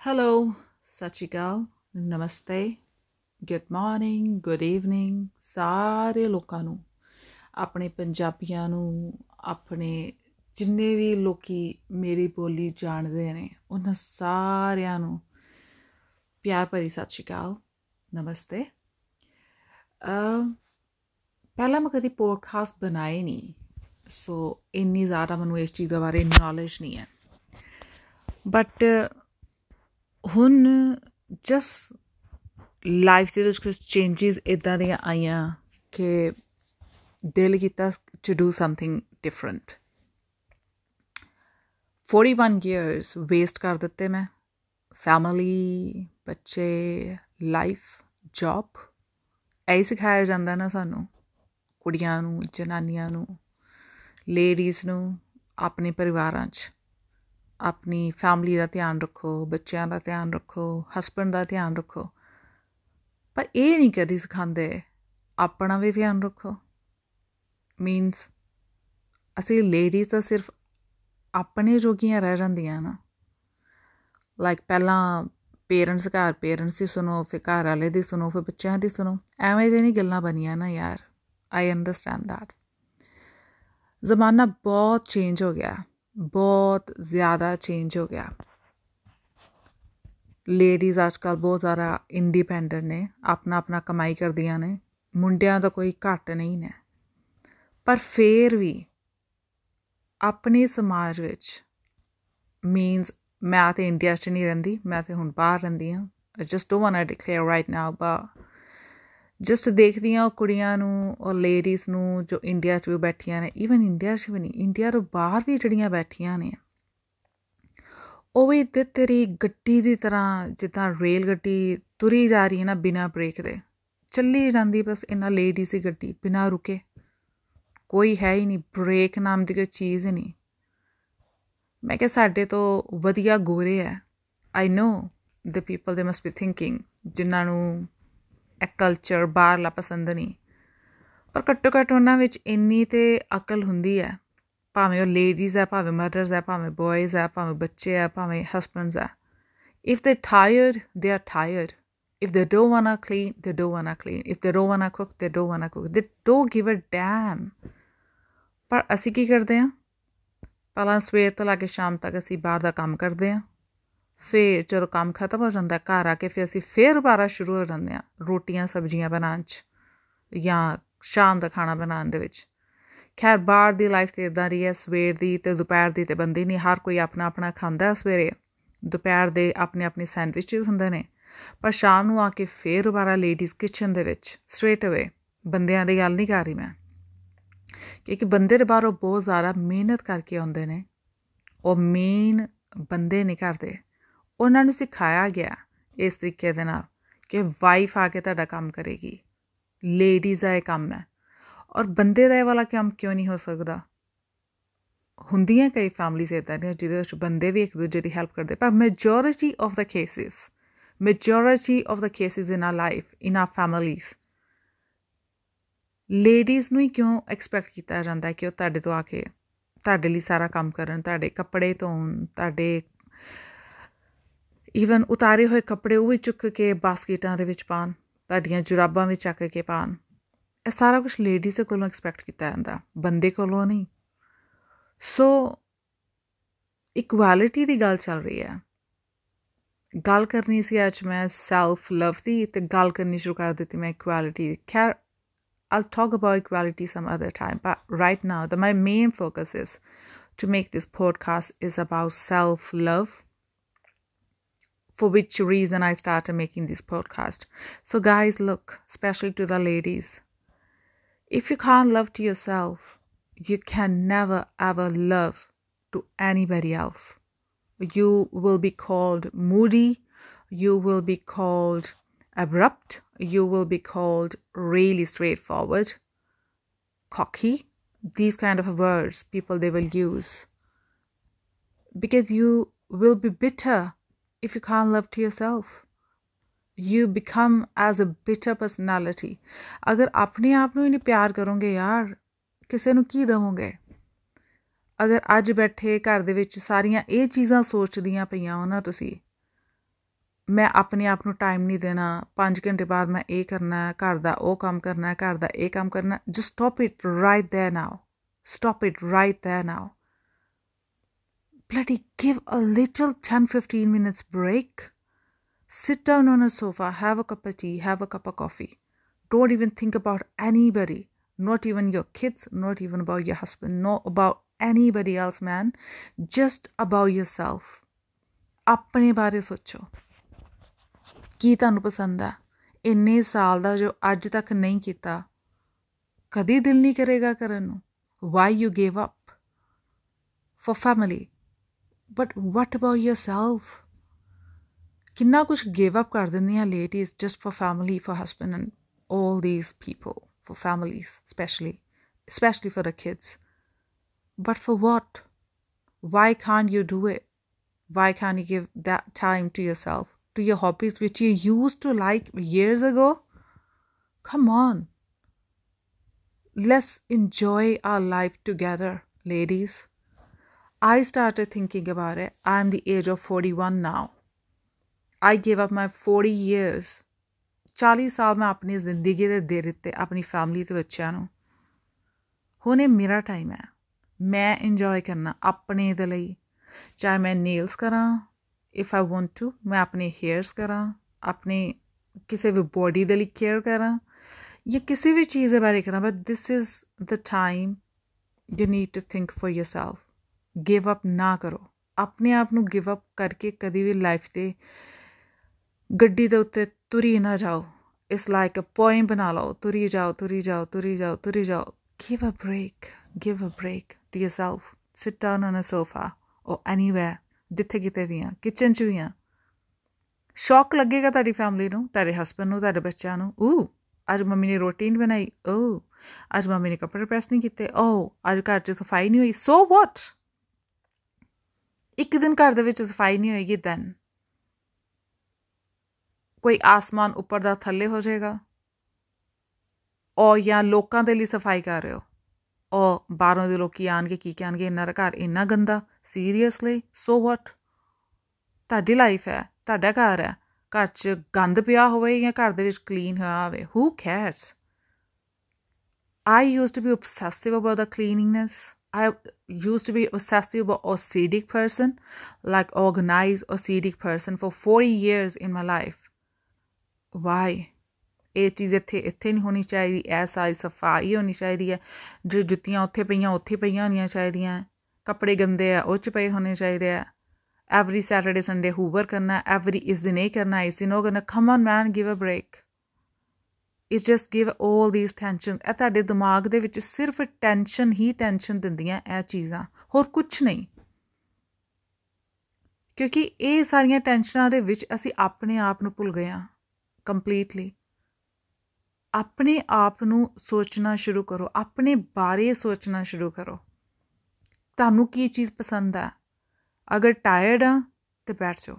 Hello ਸਤਿ ਸ਼੍ਰੀ ਅਕਾਲ ਨਮਸਤੇ ਗੁੱਡ ਮਾਰਨਿੰਗ ਗੁੱਡ ਈਵਨਿੰਗ ਸਾਰੇ ਲੋਕਾਂ ਨੂੰ। ਆਪਣੇ ਪੰਜਾਬੀਆਂ ਨੂੰ, ਆਪਣੇ ਜਿੰਨੇ ਵੀ ਲੋਕੀ ਮੇਰੀ ਬੋਲੀ ਜਾਣਦੇ ਨੇ, ਉਹਨਾਂ ਸਾਰਿਆਂ ਨੂੰ ਪਿਆਰ ਭਰੀ ਸਤਿ ਸ਼੍ਰੀ ਅਕਾਲ ਨਮਸਤੇ। ਅ ਪਹਿਲਾਂ ਮੈਂ ਕਦੀ ਪੋਡਕਾਸਟ ਬਣਾਏ ਨਹੀਂ ਸੋ ਇੰਨੀ ਜ਼ਿਆਦਾ ਮੈਨੂੰ ਇਸ ਚੀਜ਼ ਬਾਰੇ ਨੌਲੇਜ ਨਹੀਂ ਹੈ। ਬਟ ਹੁਣ ਜਸ ਲਾਈਫ ਦੇ ਵਿੱਚ ਕੁਝ ਚੇਂਜਸ ਇਦਾਂ ਦੀਆਂ ਆਈਆਂ ਕਿ ਦਿਲ ਕੀਤਾ to do something different 41 years waste ਕਰ ਦਿੱਤੇ ਮੈਂ। ਫੈਮਿਲੀ ਬੱਚੇ ਲਾਈਫ ਜੌਬ ਐ ਸਿਖਾਇਆ ਜਾਂਦਾ ਨਾ ਸਾਨੂੰ। ਕੁੜੀਆਂ ਨੂੰ, ਜਨਾਨੀਆਂ ਨੂੰ ਲੇਡੀਜ਼ ਨੂੰ, ਆਪਣੇ ਪਰਿਵਾਰਾਂ 'ਚ। ਆਪਣੀ ਫੈਮਿਲੀ ਦਾ ਧਿਆਨ ਰੱਖੋ, ਬੱਚਿਆਂ ਦਾ ਧਿਆਨ ਰੱਖੋ ਹਸਬੰਡ ਦਾ ਧਿਆਨ ਰੱਖੋ। ਪਰ ਇਹ ਨਹੀਂ ਕਦੀ ਸਿਖਾਉਂਦੇ, ਆਪਣਾ ਵੀ ਧਿਆਨ ਰੱਖੋ। ਮੀਨਸ ਅਸੀਂ ਲੇਡੀਜ਼ ਤਾਂ ਸਿਰਫ ਆਪਣੇ ਜੋਗੀਆਂ ਰਹਿ ਜਾਂਦੀਆਂ ਨਾ। ਲਾਈਕ ਪਹਿਲਾਂ ਪੇਰੈਂਟਸ ਘਰ ਪੇਰੈਂਟਸ ਦੀ ਸੁਣੋ, ਫਿਰ ਘਰ ਵਾਲੇ ਦੀ ਸੁਣੋ, ਫਿਰ ਬੱਚਿਆਂ ਦੀ ਸੁਣੋ। ਐਵੇਂ ਦੇ ਨਹੀਂ ਗੱਲਾਂ ਬਣੀਆਂ ਨਾ ਯਾਰ। ਆਈ ਅੰਡਰਸਟੈਂਡ ਦੈਟ ਜ਼ਮਾਨਾ ਬਹੁਤ ਚੇਂਜ ਹੋ ਗਿਆ। ਬਹੁਤ ਜ਼ਿਆਦਾ ਚੇਂਜ ਹੋ ਗਿਆ। ਲੇਡੀਜ਼ ਅੱਜਕੱਲ ਬਹੁਤ ਜ਼ਿਆਦਾ ਇੰਡੀਪੈਂਡੈਂਟ ਨੇ ਆਪਣਾ ਆਪਣਾ ਕਮਾਈ ਕਰਦੀਆਂ ਨੇ, ਮੁੰਡਿਆਂ ਦਾ ਕੋਈ ਘੱਟ ਨਹੀਂ ਨੇ। ਪਰ ਫੇਰ ਵੀ ਆਪਣੇ ਸਮਾਜ ਵਿੱਚ ਮੀਨਸ ਮੈਂ ਤੇ ਇੰਡੀਆ 'ਚ ਨਹੀਂ ਰਹਿੰਦੀ, ਮੈਂ ਤੇ ਹੁਣ ਬਾਹਰ ਰਹਿੰਦੀ ਹਾਂ। I just don't want to declare right now but just ਦੇਖਦੀਆਂ ਕੁੜੀਆਂ ਨੂੰ ਔਰ ਲੇਡੀਜ਼ ਨੂੰ ਜੋ ਇੰਡੀਆ 'ਚ ਵੀ ਬੈਠੀਆਂ ਨੇ ਇਵਨ ਇੰਡੀਆ 'ਚ ਵੀ ਨਹੀਂ ਇੰਡੀਆ ਤੋਂ ਬਾਹਰ ਵੀ ਜਿਹੜੀਆਂ ਬੈਠੀਆਂ ਨੇ, ਉਹ ਵੀ ਤੇ ਤੇਰੀ ਗੱਡੀ ਦੀ ਤਰ੍ਹਾਂ ਜਿੱਦਾਂ ਰੇਲ ਗੱਡੀ ਤੁਰੀ ਜਾ ਰਹੀ ਹੈ ਨਾ ਬਿਨਾ ਬ੍ਰੇਕ ਦੇ, ਚੱਲੀ ਜਾਂਦੀ ਬਸ ਇਹਨਾਂ ਲੇਡੀਜ਼ ਦੀ ਗੱਡੀ, ਬਿਨਾ ਰੁਕੇ, ਕੋਈ ਹੈ ਹੀ ਨਹੀਂ ਬ੍ਰੇਕ ਨਾਮ ਦੀ ਕੋਈ ਚੀਜ਼ ਹੀ ਨਹੀਂ। ਮੈਂ ਕਿਹਾ ਸਾਡੇ ਤੋਂ ਵਧੀਆ ਗੋਰੇ ਹੈ I know the people they must be thinking ਜਿਨ੍ਹਾਂ ਨੂੰ ਇਹ ਕਲਚਰ ਬਾਹਰਲਾ ਪਸੰਦ ਨਹੀਂ ਪਰ ਘੱਟੋ ਘੱਟ ਉਹਨਾਂ ਵਿੱਚ ਇੰਨੀ ਤੇ ਅਕਲ ਹੁੰਦੀ ਹੈ ਭਾਵੇਂ ਉਹ ਲੇਡੀਜ਼ ਹੈ ਭਾਵੇਂ ਮਦਰਸ ਹੈ ਭਾਵੇਂ ਬॉयਜ਼ ਹੈ ਭਾਵੇਂ ਬੱਚੇ ਹੈ ਭਾਵੇਂ ਹਸਬੰਡਸ ਹੈ if they tired they are tired if they don't wanna clean, they don't wanna clean. If they don't wanna cook, they don't wanna cook. They don't give a damn. ਪਰ ਅਸੀਂ ਕੀ ਕਰਦੇ ਆ ਪਹਿਲਾਂ ਸਵੇਰ ਤੋਂ ਲੈ ਕੇ ਸ਼ਾਮ ਤੱਕ ਅਸੀਂ ਬਾਹਰ ਦਾ ਕੰਮ ਕਰਦੇ ਆ ਫੇਰ ਜਦੋਂ ਕੰਮ ਖਤਮ ਹੋ ਜਾਂਦਾ, ਘਰ ਆ ਕੇ ਫੇਰ ਅਸੀਂ ਫੇਰ ਦੁਬਾਰਾ ਸ਼ੁਰੂ ਹੋ ਜਾਂਦੇ ਆ ਰੋਟੀਆਂ, ਸਬਜ਼ੀਆਂ ਬਣਾਉਣ 'ਚ ਜਾਂ ਸ਼ਾਮ ਦਾ ਖਾਣਾ ਬਣਾਉਣ ਦੇ ਵਿੱਚ। ਖੈਰ, ਬਾਹਰ ਦੀ ਲਾਈਫ ਤੇ ਇਦਾਂ ਰਹੀ ਹੈ, ਸਵੇਰ ਦੀ ਤੇ ਦੁਪਹਿਰ ਦੀ ਤੇ ਬੰਦੀ ਨਹੀਂ, ਹਰ ਕੋਈ ਆਪਣਾ ਆਪਣਾ ਖਾਂਦਾ ਸਵੇਰੇ। ਦੁਪਹਿਰ ਦੇ ਆਪਣੇ ਆਪਣੇ ਸੈਂਡਵਿਚਸ ਹੁੰਦੇ ਨੇ, ਪਰ ਸ਼ਾਮ ਨੂੰ ਆ ਕੇ ਫੇਰ ਦੁਬਾਰਾ ਲੇਡੀਜ਼ ਕਿਚਨ ਦੇ ਵਿੱਚ ਸਟ੍ਰੇਟ ਅਵੇ ਬੰਦਿਆਂ ਦੀ ਗੱਲ ਨਹੀਂ ਕਰ ਰਹੀ ਮੈਂ। ਕਿਉਂਕਿ ਬੰਦੇ ਦੇ ਬਾਹਰੋਂ ਬਹੁਤ ਜ਼ਿਆਦਾ ਮਿਹਨਤ ਕਰਕੇ ਆਉਂਦੇ ਨੇ, ਉਹ ਮੇਨ ਬੰਦੇ ਨਹੀਂ ਕਰਦੇ। ਉਹਨਾਂ ਨੂੰ ਸਿਖਾਇਆ ਗਿਆ ਇਸ ਤਰੀਕੇ ਦੇ ਨਾਲ ਕਿ ਵਾਈਫ ਆ ਕੇ ਤੁਹਾਡਾ ਕੰਮ ਕਰੇਗੀ। ਲੇਡੀਜ਼ ਦਾ ਇਹ ਕੰਮ ਹੈ। ਔਰ ਬੰਦੇ ਦਾ ਇਹ ਵਾਲਾ ਕੰਮ ਕਿਉਂ ਨਹੀਂ ਹੋ ਸਕਦਾ? ਹੁੰਦੀਆਂ ਕਈ ਫੈਮਲੀਜ਼ ਇਦਾਂ ਦੀਆਂ ਜਿਹਦੇ ਵਿੱਚ ਬੰਦੇ ਵੀ ਇੱਕ ਦੂਜੇ ਦੀ ਹੈਲਪ ਕਰਦੇ, ਪਰ majority of the cases majority of the cases in a life in ਆ ਫੈਮਲੀਜ਼ ਲੇਡੀਜ਼ ਨੂੰ ਹੀ ਕਿਉਂ ਐਕਸਪੈਕਟ ਕੀਤਾ ਜਾਂਦਾ ਕਿ ਉਹ ਤੁਹਾਡੇ ਤੋਂ ਆ ਕੇ, ਤੁਹਾਡੇ ਲਈ ਸਾਰਾ ਕੰਮ ਕਰਨ, ਤੁਹਾਡੇ ਕੱਪੜੇ ਧੋਣ, ਤੁਹਾਡੇ ਈਵਨ ਉਤਾਰੇ ਹੋਏ ਕੱਪੜੇ ਉਹ ਵੀ ਚੁੱਕ ਕੇ ਬਾਸਕਟਾਂ ਦੇ ਵਿੱਚ ਪਾਣ ਤੁਹਾਡੀਆਂ ਜੁਰਾਬਾਂ ਵਿੱਚ ਚੱਕ ਕੇ ਪਾਣ ਇਹ ਸਾਰਾ ਕੁਝ ਲੇਡੀਜ਼ ਦੇ ਕੋਲੋਂ ਐਕਸਪੈਕਟ ਕੀਤਾ ਜਾਂਦਾ, ਬੰਦੇ ਕੋਲੋਂ ਨਹੀਂ। ਸੋ ਇਕੁਐਲਿਟੀ ਦੀ ਗੱਲ ਚੱਲ ਰਹੀ ਹੈ। ਗੱਲ ਕਰਨੀ ਸੀ ਅੱਜ ਮੈਂ ਸੈਲਫ ਲਵ ਦੀ ਤੇ ਗੱਲ ਕਰਨੀ ਸ਼ੁਰੂ ਕਰ ਦਿੱਤੀ ਮੈਂ ਇਕੁਐਲਿਟੀ ਖੈਰ, I'll talk about equality some other time, but right now, the my main focus is to make this podcast is about self love for which reason I started making this podcast. So, guys, look, especially to the ladies, if you can't love to yourself, you can never ever love to anybody else. You will be called moody, you will be called abrupt, you will be called really straightforward, cocky. These kind of words people they will use because you will be bitter if you can't love to yourself you become as a bitter personality ਅਗਰ ਆਪਣੇ ਆਪ ਨੂੰ ਹੀ ਨਹੀਂ ਪਿਆਰ ਕਰੋਗੇ ਯਾਰ ਕਿਸੇ ਨੂੰ ਕੀ ਦਵੋਗੇ ਅਗਰ ਅੱਜ ਬੈਠੇ ਘਰ ਦੇ ਵਿੱਚ ਸਾਰੀਆਂ ਇਹ ਚੀਜ਼ਾਂ ਸੋਚਦੀਆਂ ਪਈਆਂ ਹੋ ਨਾ ਤੁਸੀਂ ਮੈਂ ਆਪਣੇ ਆਪ ਨੂੰ ਟਾਈਮ ਨਹੀਂ ਦੇਣਾ 5 ਘੰਟੇ ਬਾਅਦ ਮੈਂ ਇਹ ਕਰਨਾ ਹੈ ਘਰ ਦਾ ਉਹ ਕੰਮ ਕਰਨਾ ਹੈ ਘਰ ਦਾ ਇਹ ਕੰਮ ਕਰਨਾ just stop it right there now stop it right there now bloody give a little 10 15 minutes break. Sit down on a sofa, have a cup of tea, have a cup of coffee. Don't even think about anybody, not even your kids, not even about your husband, not about anybody else, man. Just about yourself. ਆਪਣੇ ਬਾਰੇ ਸੋਚੋ ਕੀ ਤੁਹਾਨੂੰ ਪਸੰਦ ਆ ਇੰਨੇ ਸਾਲ ਦਾ ਜੋ ਅੱਜ ਤੱਕ ਨਹੀਂ ਕੀਤਾ ਕਦੀ ਦਿਲ ਨਹੀਂ ਕਰੇਗਾ ਕਰਨ ਨੂੰ why you give up for family but what about yourself? ਕਿੰਨਾ ਕੁਝ ਗਿਵ ਅਪ ਕਰ ਦਿੰਦੀਆਂ ladies just for family for husband and all these people for families especially especially for the kids. But for what? Why can't you do it? Why can't you give that time to yourself to your hobbies which you used to like years ago? Come on. Let's enjoy our life together ladies. I started thinking about it. I'm the age of 41 now. I gave up my 40 years. 40 ਸਾਲ ਮੈਂ ਆਪਣੀ ਜ਼ਿੰਦਗੀ ਦੇ ਦੇ ਦਿੱਤੇ ਆਪਣੀ family ਤੇ ਬੱਚਿਆਂ ਨੂੰ ਹੁਣ ਇਹ ਮੇਰਾ ਟਾਈਮ ਹੈ ਮੈਂ ਇੰਜੋਏ ਕਰਨਾ ਆਪਣੇ ਦੇ ਲਈ ਚਾਹੇ ਮੈਂ ਨੇਲਸ ਕਰਾਂ ਇਫ ਆਈ ਵਾਂਟ ਟੂ ਮੈਂ ਆਪਣੇ ਹੇਅਰਸ ਕਰਾਂ ਆਪਣੇ ਕਿਸੇ ਵੀ ਬੋਡੀ ਦੇ ਲਈ ਕੇਅਰ ਕਰਾਂ ਜਾਂ ਕਿਸੇ ਵੀ ਚੀਜ਼ ਦੇ ਬਾਰੇ ਕਰਾਂ but this is the time you need to think for yourself give up ਨਾ ਕਰੋ। ਆਪਣੇ ਆਪ ਨੂੰ ਗਿਵ ਅਪ ਕਰਕੇ ਕਦੀ ਵੀ ਲਾਈਫ ਤੇ ਗੱਡੀ ਦੇ ਉੱਤੇ ਤੁਰੀ ਨਾ ਜਾਓ। ਇਸ ਲਾਈਕ ਅ ਪੋਇਮ ਬਣਾ ਲਓ। ਤੁਰੀ ਜਾਓ ਤੁਰੀ ਜਾਓ ਤੁਰੀ ਜਾਓ ਤੁਰੀ ਜਾਓ। Give a break give a break to yourself sit down on a sofa or anywhere ਜਿੱਥੇ ਕਿਤੇ ਵੀ ਆ ਕਿਚਨ 'ਚ ਵੀ ਆ। ਸ਼ੌਕ ਲੱਗੇਗਾ ਤੁਹਾਡੀ ਫੈਮਿਲੀ ਨੂੰ, ਤੁਹਾਡੇ ਹਸਬੰਡ ਨੂੰ, ਤੁਹਾਡੇ ਬੱਚਿਆਂ ਨੂੰ। ਓ ਅੱਜ ਮੰਮੀ ਨੇ ਰੋਟੀ ਨਹੀਂ ਬਣਾਈ। ਓ ਅੱਜ ਮੰਮੀ ਨੇ ਕੱਪੜੇ ਪ੍ਰੈਸ ਨਹੀਂ ਕੀਤੇ। ਓ ਅੱਜ ਘਰ 'ਚ ਸਫ਼ਾਈ ਨਹੀਂ ਹੋਈ। ਸੋ ਵਾਟ ਇੱਕ ਦਿਨ ਘਰ ਦੇ ਵਿੱਚ ਸਫ਼ਾਈ ਨਹੀਂ ਹੋਏਗੀ ਦੈਨ ਕੋਈ ਆਸਮਾਨ ਉੱਪਰ ਦਾ ਥੱਲੇ ਹੋ ਜਾਏਗਾ। ਔਰ ਜਾਂ ਲੋਕਾਂ ਦੇ ਲਈ ਸਫ਼ਾਈ ਕਰ ਰਹੇ ਹੋ। ਉਹ ਬਾਹਰੋਂ ਦੇ ਲੋਕੀ ਆਣਗੇ, ਕੀ ਕਹਿਣਗੇ ਇੰਨਾ ਘਰ ਇੰਨਾ ਗੰਦਾ ਸੀਰੀਅਸਲੀ ਸੋ ਵਾਟ ਤੁਹਾਡੀ ਲਾਈਫ ਹੈ, ਤੁਹਾਡਾ ਘਰ ਹੈ। ਘਰ 'ਚ ਗੰਦ ਪਿਆ ਹੋਵੇ ਜਾਂ ਘਰ ਦੇ ਵਿੱਚ ਕਲੀਨ ਹੋਇਆ ਹੋਵੇ ਹੂ ਕੈਰਸ I used to be obsessive about the cleanliness. I used to be obsessive about OCD person, like organized OCD person for 40 years in my life. Why? ਇਹ ਚੀਜ਼ ਇੱਥੇ ਇੱਥੇ ਨਹੀਂ ਹੋਣੀ ਚਾਹੀਦੀ ਐ ਸਾਈ ਸਫ਼ਾਈ ਹੋਣੀ ਚਾਹੀਦੀ ਹੈ। ਜੇ ਜੁੱਤੀਆਂ ਉੱਥੇ ਪਈਆਂ ਉੱਥੇ ਪਈਆਂ ਹੋਣੀਆਂ ਚਾਹੀਦੀਆਂ। ਕੱਪੜੇ ਗੰਦੇ ਆ ਉਹ ਚ ਪਏ ਹੋਣੇ ਚਾਹੀਦੇ ਆ। ਐਵਰੀ ਸੈਟਰਡੇ ਸੰਡੇ ਹੂਵਰ ਕਰਨਾ ਐਵਰੀ ਇਸ ਦਿਨ ਇਹ ਕਰਨਾ ਇਸ ਦਿਨ ਉਹ ਕਰਨਾ। Come on man give a break it's just give 올 these tension ਇਹ ਤੁਹਾਡੇ ਦਿਮਾਗ ਦੇ ਵਿੱਚ ਸਿਰਫ ਟੈਨਸ਼ਨ ਹੀ ਟੈਨਸ਼ਨ ਦਿੰਦੀਆਂ ਇਹ ਚੀਜ਼ਾਂ। ਹੋਰ ਕੁਝ ਨਹੀਂ। ਕਿਉਂਕਿ ਇਹ ਸਾਰੀਆਂ ਟੈਨਸ਼ਨਾਂ ਦੇ ਵਿੱਚ ਅਸੀਂ ਆਪਣੇ ਆਪ ਨੂੰ ਭੁੱਲ ਗਏ ਹਾਂ। ਕੰਪਲੀਟਲੀ ਆਪਣੇ ਆਪ ਨੂੰ ਸੋਚਣਾ ਸ਼ੁਰੂ ਕਰੋ। ਆਪਣੇ ਬਾਰੇ ਸੋਚਣਾ ਸ਼ੁਰੂ ਕਰੋ। ਤੁਹਾਨੂੰ ਕੀ ਚੀਜ਼ ਪਸੰਦ ਆ ਅਗਰ ਟਾਇਰਡ ਆ ਤੇ ਬੈਠ ਜਾਓ।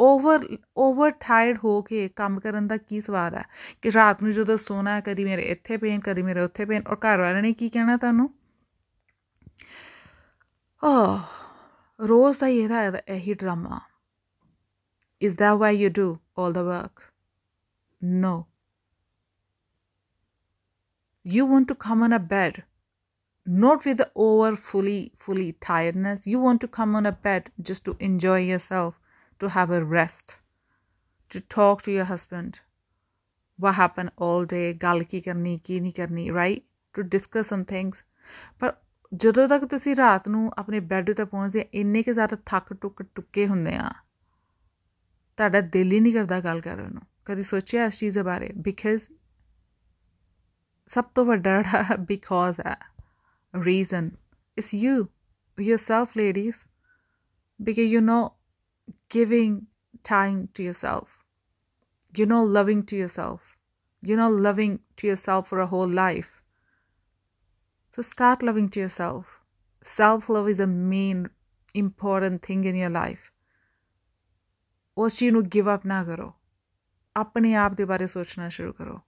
ਓਵਰ ਓਵਰ ਟਾਇਰਡ ਹੋ ਕੇ ਕੰਮ ਕਰਨ ਦਾ ਕੀ ਸਵਾਦ ਆ ਕਿ ਰਾਤ ਨੂੰ ਜਦੋਂ ਸੋਣਾ ਹੈ ਕਦੀ ਮੇਰੇ ਇੱਥੇ ਪੇਨ ਕਦੀ ਮੇਰੇ ਉੱਥੇ ਪੇਨ ਔਰ ਘਰ ਵਾਲਿਆਂ ਨੇ ਕੀ ਕਹਿਣਾ ਤੁਹਾਨੂੰ ਆਹ ਰੋਜ਼ ਦਾ ਇਹਦਾ ਇਹੀ drama is that why you do all the work no you want to come on a bed not with the over fully fully tiredness you want to come on a bed just to enjoy yourself to have a rest, to talk to your husband. What happened all day, ਗੱਲ ਕੀ ਕਰਨੀ ਕੀ ਨਹੀਂ ਕਰਨੀ right to discuss some things ਪਰ ਜਦੋਂ ਤੱਕ ਤੁਸੀਂ ਰਾਤ ਨੂੰ ਆਪਣੇ ਬੈੱਡ ਤੇ ਪਹੁੰਚਦੇ ਇੰਨੇ ਕਿ ਜ਼ਿਆਦਾ ਥੱਕ ਟੁੱਕ ਟੁੱਕੇ ਹੁੰਦੇ ਆ ਤੁਹਾਡਾ ਦਿਲ ਹੀ ਨਹੀਂ ਕਰਦਾ ਗੱਲ ਕਰਨ ਨੂੰ ਕਦੀ ਸੋਚਿਆ ਇਸ ਚੀਜ਼ ਬਾਰੇ ਬਿਕਾਜ਼ ਸਭ ਤੋਂ ਵੱਡਾ ਬਿਕਾਜ਼ ਹੈ reason it's you yourself ladies because you know giving time to yourself you know loving to yourself you know loving to yourself for a whole life so start loving to yourself self love is a main important thing in your life ਉਸ ਚੀਜ਼ ਨੂੰ give up ਨਾ ਕਰੋ ਆਪਣੇ ਆਪ ਦੇ ਬਾਰੇ ਸੋਚਣਾ ਸ਼ੁਰੂ ਕਰੋ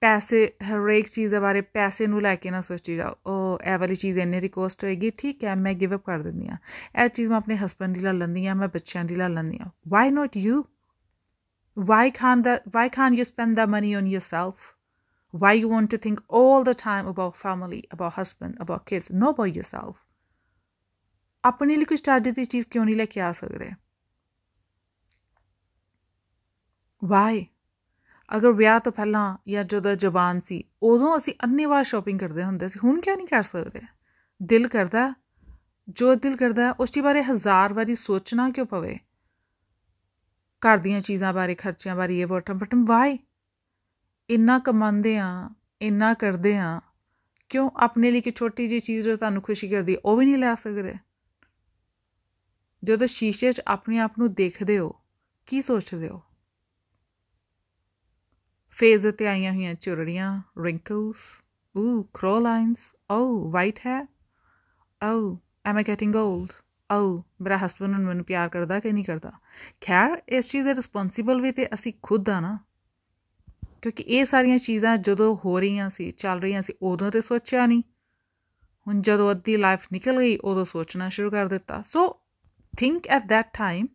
ਪੈਸੇ, ਹਰੇਕ ਚੀਜ਼ ਦੇ ਬਾਰੇ ਪੈਸੇ ਨੂੰ ਲੈ ਕੇ ਨਾ ਸੋਚੀ ਜਾਓ। ਉਹ ਇਹ ਵਾਲੀ ਚੀਜ਼ ਇੰਨੇ ਦੀ ਕੋਸਟ ਹੋਏਗੀ, ਠੀਕ ਹੈ, ਮੈਂ ਗਿਵ ਅਪ ਕਰ ਦਿੰਦੀ ਆ ਇਹ ਚੀਜ਼ ਮੈਂ ਆਪਣੇ ਹਸਬੰਡ ਦੀ ਲੈ ਲੈਂਦੀ ਆ ਮੈਂ ਬੱਚਿਆਂ ਦੀ ਲੈ ਲੈਂਦੀ ਆ why not you Y can the why can you spend the money on yourself? Why you want to think all the time about family, about husband, about kids, no about yourself? ਆਪਣੇ ਲਈ ਕੁਝ ਚੱਜ ਦੀ ਚੀਜ਼ ਕਿਉਂ ਨਹੀਂ ਲੈ ਕੇ ਆ ਸਕਦੇ? ਵਾਈ ਅਗਰ ਵਿਆਹ ਤੋਂ ਪਹਿਲਾਂ ਜਾਂ ਜਦੋਂ ਜਵਾਨ ਸੀ, ਉਦੋਂ ਅਸੀਂ ਅੰਨੇਵਾਹ ਸ਼ਾਪਿੰਗ ਕਰਦੇ ਹੁੰਦੇ ਸੀ। ਹੁਣ ਕਿਉਂ ਨਹੀਂ ਕਰ ਸਕਦੇ? ਦਿਲ ਕਰਦਾ ਜੋ ਦਿਲ ਕਰਦਾ ਉਸ ਚੀਜ਼ ਬਾਰੇ ਹਜ਼ਾਰ ਵਾਰੀ ਸੋਚਣਾ ਕਿਉਂ ਪਵੇ? ਘਰ ਦੀਆਂ ਚੀਜ਼ਾਂ ਬਾਰੇ, ਖਰਚਿਆਂ ਬਾਰੇ, ਇਹ ਵਟਮ ਬਟਮ ਵਾਈ ਇੰਨਾ ਕਮਾਉਂਦੇ ਆ ਇੰਨਾ ਕਰਦੇ ਆ ਕਿਉਂ ਆਪਣੇ ਲਈ ਕਿ ਛੋਟੀ ਜੀ ਚੀਜ਼ ਜੋ ਤੁਹਾਨੂੰ ਖੁਸ਼ੀ ਕਰਦੀ ਉਹ ਵੀ ਨਹੀਂ ਲੈ ਸਕਦੇ? ਜਦੋਂ ਸ਼ੀਸ਼ੇ 'ਚ ਆਪਣੇ ਆਪ ਨੂੰ ਦੇਖਦੇ ਹੋ, ਕੀ ਸੋਚਦੇ ਹੋ? ਫੇਜ਼ ਤੇ ਆਈਆਂ ਹੋਈਆਂ ਚੁਰੜੀਆਂ ਰਿੰਕਲਸ ਓ ਕ੍ਰੋ ਲਾਈਨਸ ਓ ਵਾਈਟ ਹੈ oh am I getting old oh ਮੇਰਾ ਹਸਬੰਡ ਮੈਨੂੰ ਪਿਆਰ ਕਰਦਾ ਕਿ ਨਹੀਂ ਕਰਦਾ? ਖੈਰ, ਇਸ ਚੀਜ਼ ਦੇ ਰਿਸਪੌਂਸਿਬਲ ਵੀ ਤੇ ਅਸੀਂ ਖੁਦ ਆ ਨਾ। ਕਿਉਂਕਿ ਇਹ ਸਾਰੀਆਂ ਚੀਜ਼ਾਂ ਜਦੋਂ ਹੋ ਰਹੀਆਂ ਸੀ, ਚੱਲ ਰਹੀਆਂ ਸੀ, ਉਦੋਂ ਤੇ ਸੋਚਿਆ ਨਹੀਂ। ਹੁਣ ਜਦੋਂ ਅੱਧੀ ਲਾਈਫ ਨਿਕਲ ਗਈ, ਉਦੋਂ ਸੋਚਣਾ ਸ਼ੁਰੂ ਕਰ ਦਿੱਤਾ। So think at that time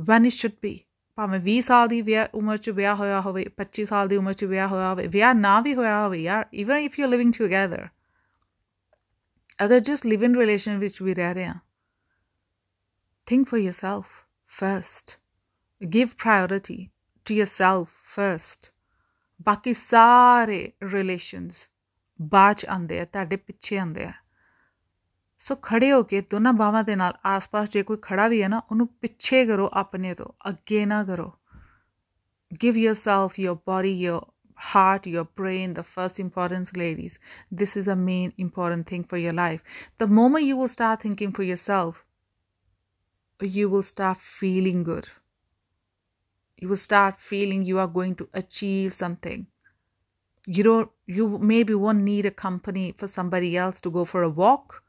when it should be ਭਾਵੇਂ 20 ਸਾਲ ਦੀ ਵਿਆਹ, ਉਮਰ 'ਚ ਵਿਆਹ ਹੋਇਆ ਹੋਵੇ 25 ਸਾਲ ਦੀ ਉਮਰ 'ਚ ਵਿਆਹ ਹੋਇਆ ਹੋਵੇ, ਵਿਆਹ ਨਾ ਵੀ ਹੋਇਆ ਹੋਵੇ ਯਾਰ even if you are living together ਅਗਰ ਜਸਟ ਲਿਵ ਇਨ ਰਿਲੇਸ਼ਨ ਵਿੱਚ ਵੀ ਰਹਿ ਰਹੇ ਆ think for yourself first, give priority to yourself first. ਬਾਕੀ ਸਾਰੇ ਰਿਲੇਸ਼ਨਸ ਬਾਅਦ ਆਉਂਦੇ ਆ, ਤੁਹਾਡੇ ਪਿੱਛੇ ਆਉਂਦੇ ਆ। ਸੋ ਖੜੇ ਹੋ ਕੇ ਦੋਨਾਂ ਬਾਹਾਂ ਦੇ ਨਾਲ ਆਸ-ਪਾਸ ਜੇ ਕੋਈ ਖੜਾ ਵੀ ਹੈ ਨਾ ਉਹਨੂੰ ਪਿੱਛੇ ਕਰੋ ਆਪਣੇ ਤੋਂ ਅੱਗੇ ਨਾ ਕਰੋ give yourself your body your heart your brain the first importance ladies this is a main important thing for your life the moment you will start thinking for yourself you will start feeling good you will start feeling you are going to achieve something you don't you maybe won't need a company for somebody else to go for a walk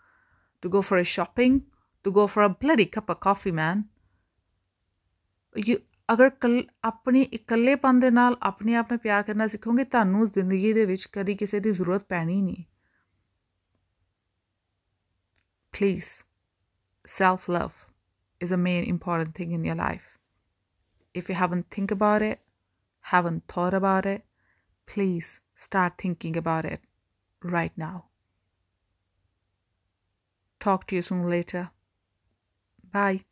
to go for a shopping, to go for a bloody cup of coffee, man. You ਅਗਰ ਕੱਲ ਆਪਣੀ ਇਕੱਲੇਪਨ ਦੇ ਨਾਲ ਆਪਣੇ ਆਪ ਨੂੰ ਪਿਆਰ ਕਰਨਾ ਸਿੱਖੋਗੇ ਤੁਹਾਨੂੰ ਜ਼ਿੰਦਗੀ ਦੇ ਵਿੱਚ ਕਦੀ ਕਿਸੇ ਦੀ ਜ਼ਰੂਰਤ ਪੈਣੀ ਨਹੀਂ please self love is a main important thing in your life. If you haven't think about it, haven't thought about it, please start thinking about it right now. Talk to you soon later. Bye.